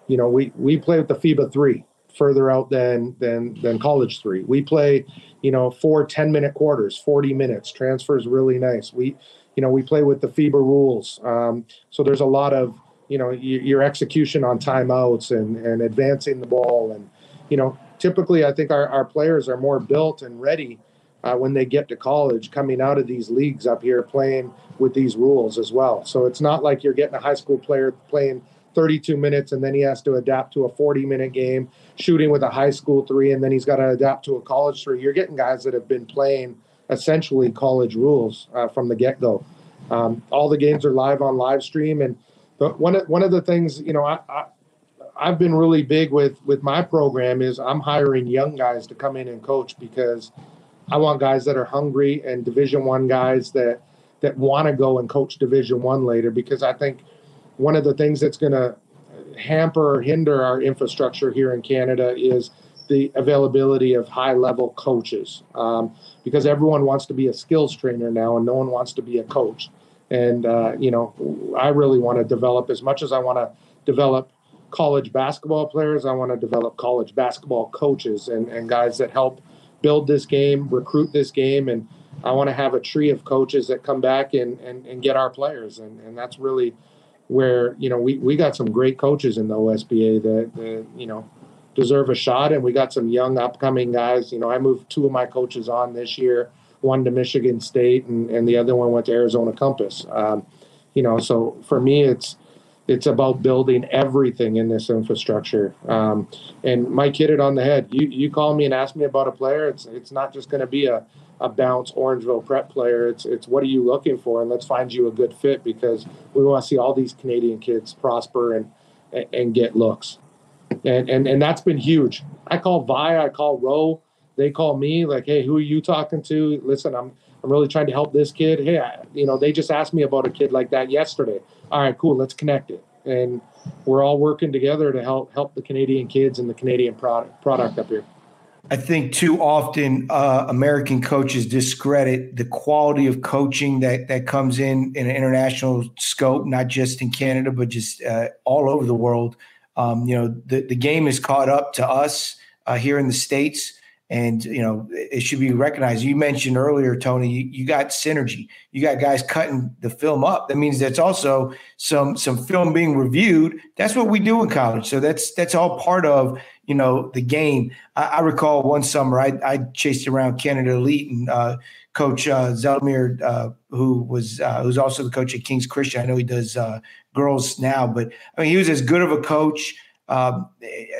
you know we we play with the FIBA three further out than than than college three. We play you know four 10 minute quarters, 40 minutes. Transfer is really nice. We you know we play with the FIBA rules. Um, so there's a lot of you know your execution on timeouts and and advancing the ball and you know typically I think our, our players are more built and ready uh, when they get to college coming out of these leagues up here playing with these rules as well. So it's not like you're getting a high school player playing 32 minutes and then he has to adapt to a 40 minute game shooting with a high school three and then he's got to adapt to a college three. You're getting guys that have been playing essentially college rules uh, from the get go. Um, all the games are live on live stream and but one of one of the things you know I, I I've been really big with with my program is I'm hiring young guys to come in and coach because I want guys that are hungry and Division One guys that that want to go and coach Division One later because I think one of the things that's going to hamper or hinder our infrastructure here in Canada is the availability of high level coaches um, because everyone wants to be a skills trainer now and no one wants to be a coach. And, uh, you know, I really want to develop as much as I want to develop college basketball players, I want to develop college basketball coaches and, and guys that help build this game, recruit this game. And I want to have a tree of coaches that come back and, and, and get our players. And, and that's really where, you know, we, we got some great coaches in the OSBA that, that, you know, deserve a shot. And we got some young upcoming guys. You know, I moved two of my coaches on this year one to Michigan State, and, and the other one went to Arizona Compass. Um, you know, so for me, it's it's about building everything in this infrastructure. Um, and Mike hit it on the head. You you call me and ask me about a player. It's it's not just going to be a a bounce Orangeville prep player. It's it's what are you looking for, and let's find you a good fit because we want to see all these Canadian kids prosper and and get looks. And and and that's been huge. I call Vi, I call Ro they call me like, "Hey, who are you talking to? Listen, I'm I'm really trying to help this kid. Hey, I, you know, they just asked me about a kid like that yesterday. All right, cool. Let's connect it." And we're all working together to help help the Canadian kids and the Canadian product product up here. I think too often uh, American coaches discredit the quality of coaching that that comes in in an international scope, not just in Canada but just uh, all over the world. Um, you know, the the game is caught up to us uh, here in the states and you know it should be recognized. You mentioned earlier, Tony, you, you, got synergy. You got guys cutting the film up. That means that's also some some film being reviewed. That's what we do in college. So that's that's all part of you know the game. I, I recall one summer I, I chased around Canada Elite and uh, Coach uh, Zelmir, uh, who was uh, who's also the coach at King's Christian. I know he does uh, girls now, but I mean he was as good of a coach um,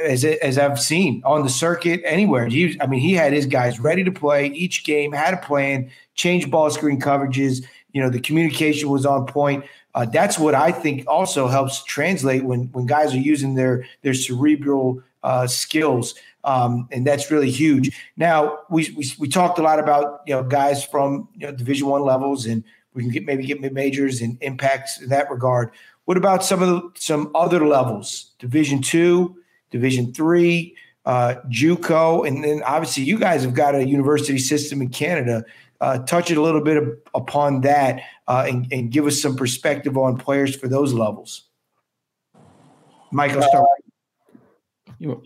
as as I've seen on the circuit anywhere. He, I mean, he had his guys ready to play each game, had a plan, changed ball screen coverages. You know, the communication was on point. Uh, that's what I think also helps translate when when guys are using their their cerebral uh, skills, um, and that's really huge. Now we, we we talked a lot about you know guys from you know, Division One levels, and we can get maybe get majors and impacts in that regard. What about some of the, some other levels? Division two, Division three, uh, JUCO, and then obviously you guys have got a university system in Canada. Uh, touch it a little bit of, upon that uh, and, and, give us some perspective on players for those levels. Michael, start.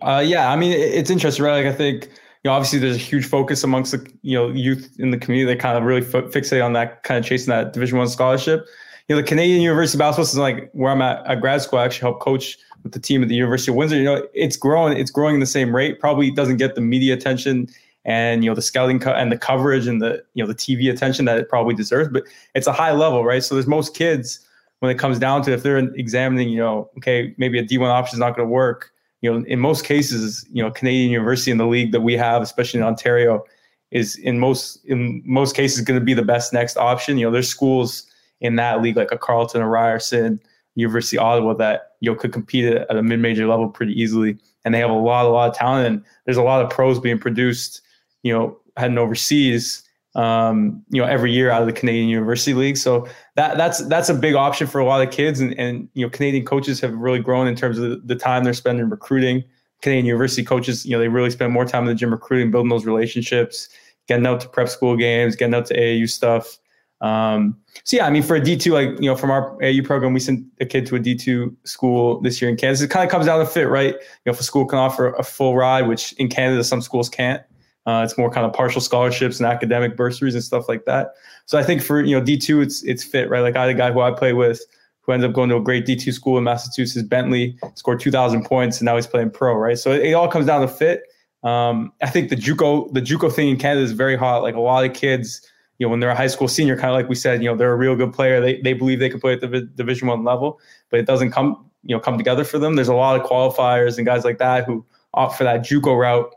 Uh, yeah, I mean it's interesting, right? Like I think you know, obviously there's a huge focus amongst the you know youth in the community that kind of really f- fixate on that kind of chasing that Division One scholarship you know, the Canadian University basketball system, like where I'm at at grad school, I actually help coach with the team at the University of Windsor. You know, it's growing, it's growing the same rate. Probably doesn't get the media attention and you know the scouting co- and the coverage and the you know the TV attention that it probably deserves, but it's a high level, right? So there's most kids when it comes down to if they're examining, you know, okay, maybe a D1 option is not going to work. You know, in most cases, you know, Canadian University in the league that we have, especially in Ontario, is in most in most cases going to be the best next option. You know, there's schools in that league, like a Carleton or Ryerson, University Ottawa, that you know could compete at a mid-major level pretty easily. And they have a lot, a lot of talent, and there's a lot of pros being produced, you know, heading overseas, um, you know, every year out of the Canadian University League. So that that's that's a big option for a lot of kids, and and you know, Canadian coaches have really grown in terms of the time they're spending recruiting. Canadian university coaches, you know, they really spend more time in the gym recruiting, building those relationships, getting out to prep school games, getting out to AAU stuff. Um, so yeah, I mean, for a D two, like you know, from our AAU program, we sent a kid to a D two school this year in Kansas. It kind of comes down to fit, right? You know, if a school can offer a full ride, which in Canada some schools can't, uh, it's more kind of partial scholarships and academic bursaries and stuff like that. So I think for you know D two, it's it's fit, right? Like I had a guy who I play with who ended up going to a great D two school in Massachusetts, Bentley, scored two thousand points, and now he's playing pro, right? So it, it all comes down to fit. Um, I think the JUCO the JUCO thing in Canada is very hot. Like a lot of kids you know, when they're a high school senior, kind of like we said, you know, they're a real good player. They, they believe they could play at the division one level, but it doesn't come, you know, come together for them. There's a lot of qualifiers and guys like that who opt for that JUCO route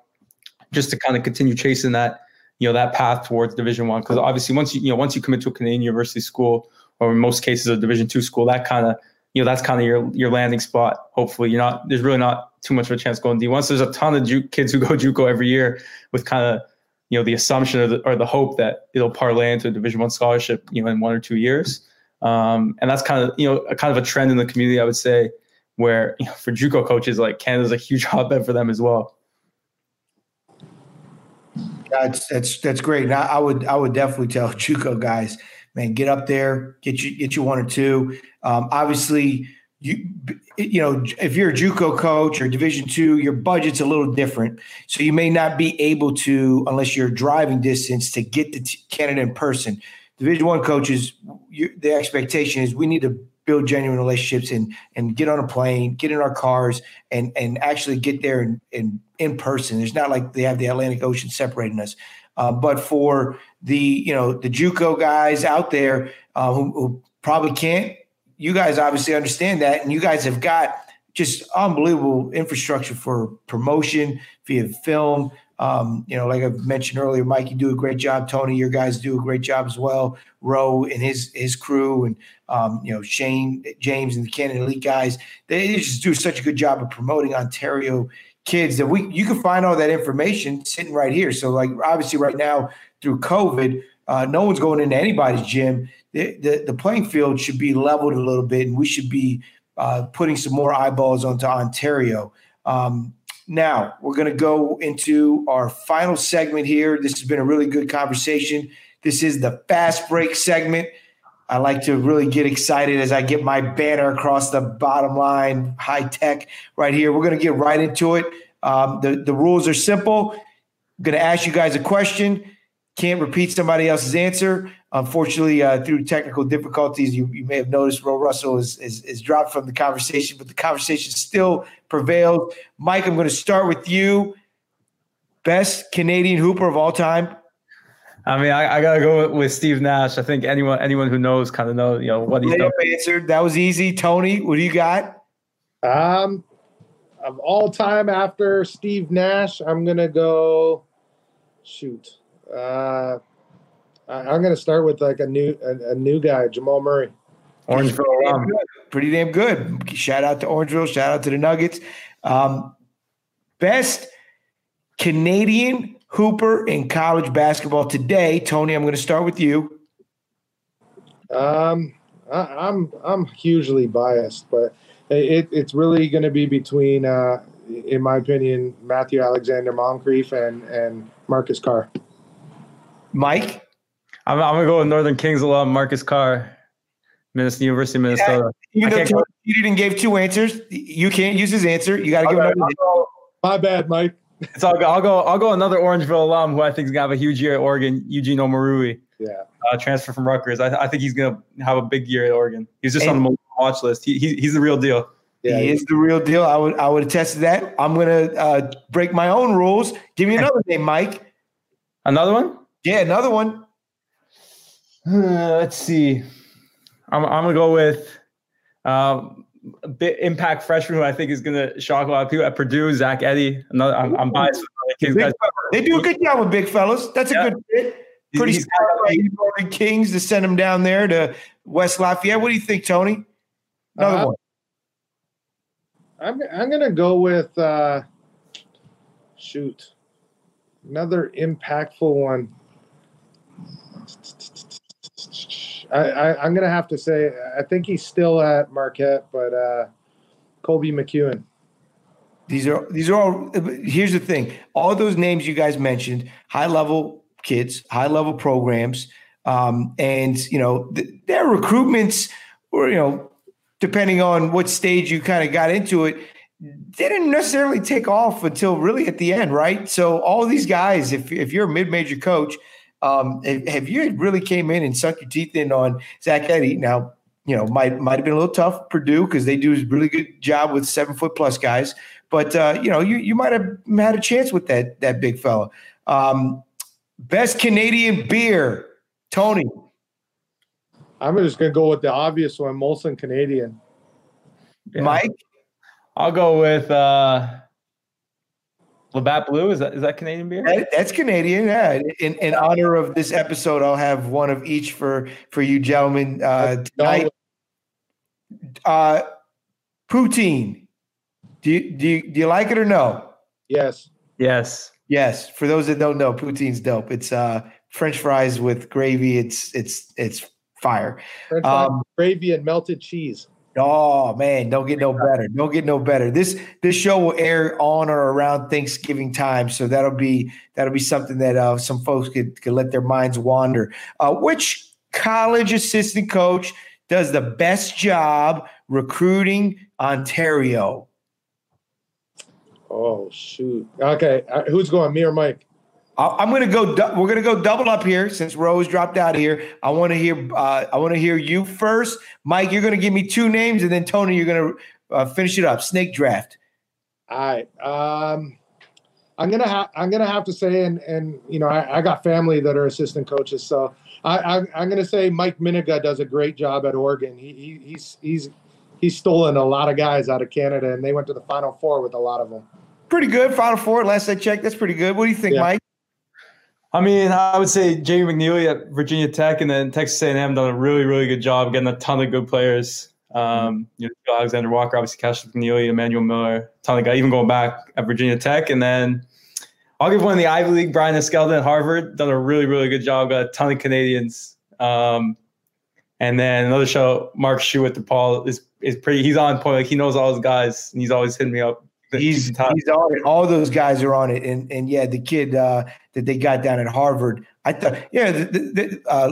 just to kind of continue chasing that, you know, that path towards division one. Cause obviously once you, you know, once you commit to a Canadian university school or in most cases a division two school, that kind of, you know, that's kind of your, your landing spot. Hopefully you're not, there's really not too much of a chance going D1. So there's a ton of Ju- kids who go JUCO every year with kind of, you know the assumption or the, or the hope that it'll parlay into a Division One scholarship, you know, in one or two years. Um, and that's kind of you know a kind of a trend in the community, I would say, where you know, for JUCO coaches, like Canada's a huge hotbed for them as well. That's that's that's great. Now I would I would definitely tell JUCO guys, man, get up there, get you get you one or two. Um, obviously, you you know if you're a JUCO coach or Division two, your budget's a little different, so you may not be able to unless you're driving distance to get to Canada in person. Division one coaches, you, the expectation is we need to build genuine relationships and and get on a plane, get in our cars, and and actually get there in in, person. It's not like they have the Atlantic Ocean separating us. Uh, but for the you know the JUCO guys out there uh, who, who probably can't you guys obviously understand that, and you guys have got just unbelievable infrastructure for promotion via film. Um, you know, like I mentioned earlier, Mike, you do a great job. Tony, your guys do a great job as well. Ro and his his crew, and um, you know Shane James and the Canada Elite guys, they just do such a good job of promoting Ontario kids that we you can find all that information sitting right here. So, like obviously, right now through COVID, uh, no one's going into anybody's gym the, the, playing field should be leveled a little bit, and we should be uh, putting some more eyeballs onto Ontario. Um, Now we're going to go into our final segment here. This has been a really good conversation. This is the fast break segment. I like to really get excited as I get my banner across the bottom line, high tech right here. We're going to get right into it. Um, the, the rules are simple. I'm going to ask you guys a question. Can't repeat somebody else's answer. Unfortunately, uh, through technical difficulties, you, you may have noticed Ro Russell is, is, is dropped from the conversation, but the conversation still prevails. Mike, I'm going to start with you. Best Canadian hooper of all time? I mean, I, I, gotta go with Steve Nash. I think anyone anyone who knows kind of know you know what he's done. Answered. That was easy. Tony, what do you got? Um, of all time after Steve Nash, I'm gonna go. Shoot, uh, I, am gonna start with like a new a, a new guy, Jamal Murray. Orangeville, pretty damn, pretty damn good. Shout out to Orangeville. Shout out to the Nuggets. Um, best Canadian Hooper in college basketball today. Tony, I'm going to start with you. Um, I, am I'm, I'm hugely biased, but it, it's really going to be between, uh, in my opinion, Matthew Alexander Moncrieffe and and Marcus Carr. Mike, I'm, I'm going to go with Northern Kings alum Marcus Carr, Minnesota University of Minnesota. Yeah, even though you didn't give two answers, you can't use his answer. You got to give okay, another. My bad, Mike. So I'll go, I'll go. I'll go another Orangeville alum who I think is gonna have a huge year at Oregon. Eugene Omoruyi. Yeah. Uh, transfer from Rutgers. I, I, think he's gonna have a big year at Oregon. He's just and, on the watch list. He, he, he's the real deal. Yeah, he is the real deal. I would I would attest to that. I'm gonna uh, break my own rules. Give me another name, Mike. Another one? Yeah, another one. Uh, let's see. I'm I'm gonna go with. Um, a bit impact freshman who I think is going to shock a lot of people at Purdue, Zach Edey. Another, I'm, I'm biased. The guys. They do a good job with big fellas. That's yeah. a good fit. Pretty he's smart right? Kings to send him down there to West Lafayette. What do you think, Tony? Another uh, one. I'm I'm gonna go with uh, shoot another impactful one. I, I am gonna have to say I think he's still at Marquette, but uh, Koby McEwen. These are these are all. Here's the thing: all those names you guys mentioned, high level kids, high level programs, um, and you know th- their recruitments, were you know, depending on what stage you kind of got into it, didn't necessarily take off until really at the end, right? So all these guys, if if you're a mid major coach um, have you really came in and sunk your teeth in on Zach Edey? Now, you know, might might have been a little tough Purdue because they do a really good job with seven foot plus guys. But uh, you know, you you might have had a chance with that that big fella. Um, best Canadian beer, Tony. I'm just gonna go with the obvious one, Molson Canadian. Yeah. Mike, I'll go with uh, Labatt Blue is that is that Canadian beer? That, that's Canadian. Yeah. In in honor of this episode, I'll have one of each for for you gentlemen uh, tonight. Uh, poutine. Do you do you, do you like it or no? Yes. Yes. Yes. For those that don't know, poutine's dope. It's uh French fries with gravy. It's it's it's fire. French um, gravy and melted cheese. Oh man, don't get no better. Don't get no better. This this show will air on or around Thanksgiving time, so that'll be that'll be something that uh, some folks could could let their minds wander. Uh, which college assistant coach does the best job recruiting Ontario? Oh shoot! Okay, uh, who's going? Me or Mike? I'm going to go. We're going to go double up here since Ro's dropped out here. I want to hear. Uh, I want to hear you first, Mike. You're going to give me two names, and then Tony, you're going to uh, finish it up. Snake draft. All right. Um, I'm gonna have. I'm gonna have to say, and and you know, I, I got family that are assistant coaches, so I, I am gonna say Mike Mennenga does a great job at Oregon. He, he he's he's he's stolen a lot of guys out of Canada, and they went to the Final Four with a lot of them. Pretty good, Final Four. Last I checked, that's pretty good. What do you think, yeah. Mike? I mean, I would say Jamie McNeilly at Virginia Tech and then Texas A&M done a really, really good job getting a ton of good players. Um, you know, Alexander Walker, obviously Cassius McNeely, Emmanuel Miller, ton of guys, even going back at Virginia Tech. And then I'll give one of the Ivy League, Brian Eskildsen at Harvard, done a really, really good job, got a ton of Canadians. Um, and then another show, Mark Shu at DePaul is is pretty. He's on point. Like he knows all his guys, and he's always hitting me up he's he's on it. All those guys are on it, and and yeah, the kid uh, that they got down at Harvard, I thought, yeah, the, the, uh,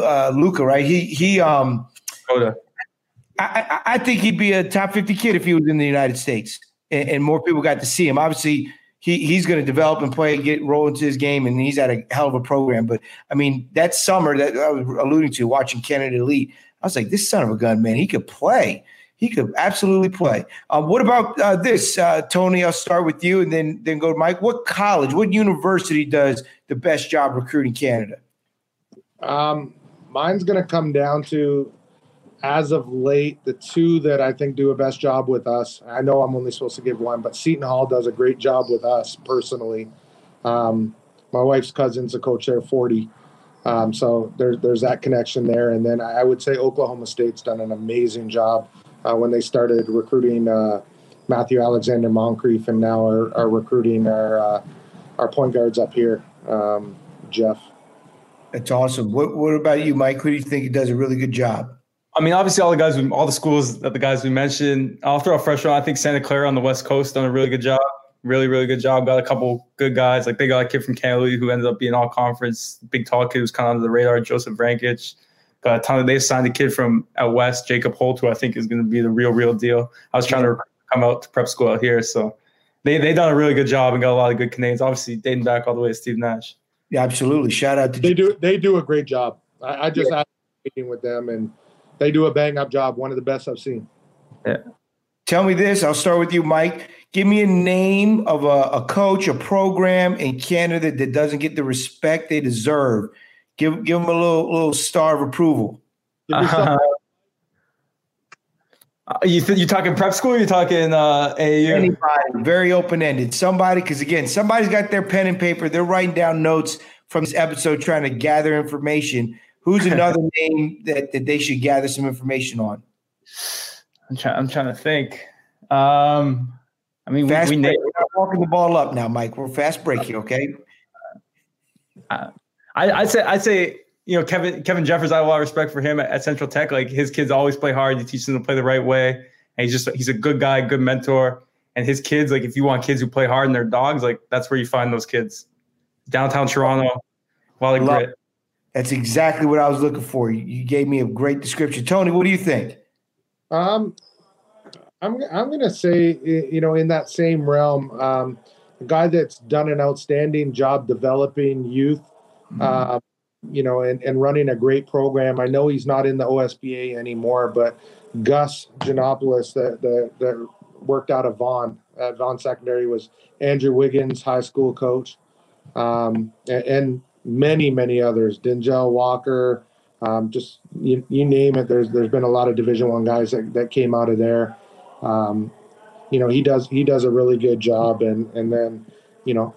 uh, Luka, right? He he um, Koda. I, I think he'd be a top fifty kid if he was in the United States, and, and more people got to see him. Obviously, he he's going to develop and play, get roll into his game, and he's at a hell of a program. But I mean, that summer that I was alluding to, watching Canada Elite, I was like, this son of a gun, man, he could play. He could absolutely play. Um, what about uh, this, uh, Tony? I'll start with you, and then then go to Mike. What college, what university does the best job recruiting Canada? Um, mine's going to come down to, as of late, the two that I think do a best job with us. I know I'm only supposed to give one, but Seton Hall does a great job with us personally. Um, my wife's cousin's a coach there, 40. Um, so there's there's that connection there, and then I would say Oklahoma State's done an amazing job uh, when they started recruiting uh, Matthew Alexander Moncrieffe, and now are, are recruiting our uh, our point guards up here, um, Jeff. That's awesome. What what about you, Mike? Who do you think he does a really good job? I mean, obviously, all the guys, all the schools that the guys we mentioned. I'll throw a fresh one. I think Santa Clara on the West Coast done a really good job. Really, really good job. Got a couple good guys. Like they got a kid from Canada who ended up being all conference. Big tall kid who's kind of under the radar. Joseph Vrankic. Got a ton of. They signed a kid from out west, Jacob Holt, who I think is going to be the real, real deal. I was trying to come out to prep school out here, so they they done a really good job and got a lot of good Canadians. Obviously, dating back all the way to Steve Nash. Yeah, absolutely. Shout out to they do they do a great job. I, I just yeah. had a meeting with them and they do a bang up job. One of the best I've seen. Yeah. Tell me this. I'll start with you, Mike. Give me a name of a, a coach, a program in Canada that doesn't get the respect they deserve. Give give them a little little star of approval. Uh, you th- you talking prep school? you talking uh, AAU? Anybody, very open ended. Somebody, because again, somebody's got their pen and paper. They're writing down notes from this episode, trying to gather information. Who's another name that, that they should gather some information on? I'm trying. I'm trying to think. Um, I mean, fast we, we break. We're not walking the ball up now, Mike. We're fast break here, okay? Uh, I, I'd say I'd say you know, Kevin Kevin Jeffers, I have a lot of respect for him at, at, Central Tech. Like his kids always play hard. He teach them to play the right way, and he's just he's a good guy, good mentor. And his kids, like if you want kids who play hard and they're dogs, like that's where you find those kids. Downtown Toronto, Wally Grit. That's exactly what I was looking for. You gave me a great description, Tony. What do you think? Um, I'm I'm gonna say you know in that same realm, um, a guy that's done an outstanding job developing youth. Uh, you know, and, and running a great program. I know he's not in the OSBA anymore, but Gus Giannopoulos that, that, worked out of Vaughan at Vaughan Secondary was Andrew Wiggins, high school coach, um, and, and, many, many others. Denzel Walker, um, just you, you, name it. There's there's been a lot of Division One guys that, that came out of there. Um, you know, he does he does a really good job, and and then you know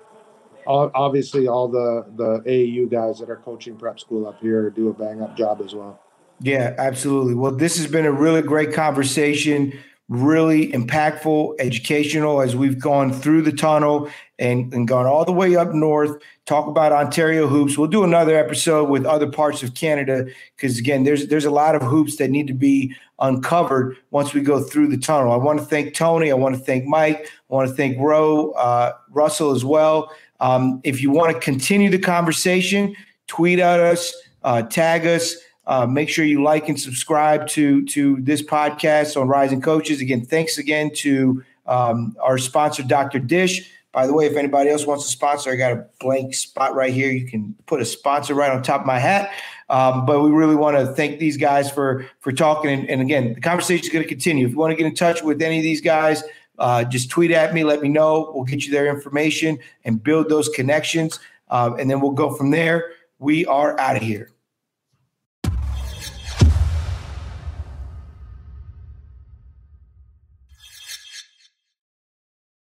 obviously all the the AAU guys that are coaching prep school up here do a bang up job as well. Yeah, absolutely. Well, this has been a really great conversation, really impactful, educational as we've gone through the tunnel and, and gone all the way up north, talk about Ontario hoops. We'll do another episode with other parts of Canada because again, there's there's a lot of hoops that need to be uncovered once we go through the tunnel. I want to thank Tony. I want to thank Mike. I want to thank Ro, uh, Russell as well. Um, if you want to continue the conversation, tweet at us, uh, tag us. Uh, make sure you like and subscribe to to this podcast on Rising Coaches. Again, thanks again to um, our sponsor, Dr. Dish. By the way, if anybody else wants to sponsor, I got a blank spot right here. You can put a sponsor right on top of my hat. Um, but we really want to thank these guys for for talking. And, and again, the conversation is going to continue. If you want to get in touch with any of these guys, uh, just tweet at me, let me know. We'll get you their information and build those connections. Uh, and then we'll go from there. We are out of here.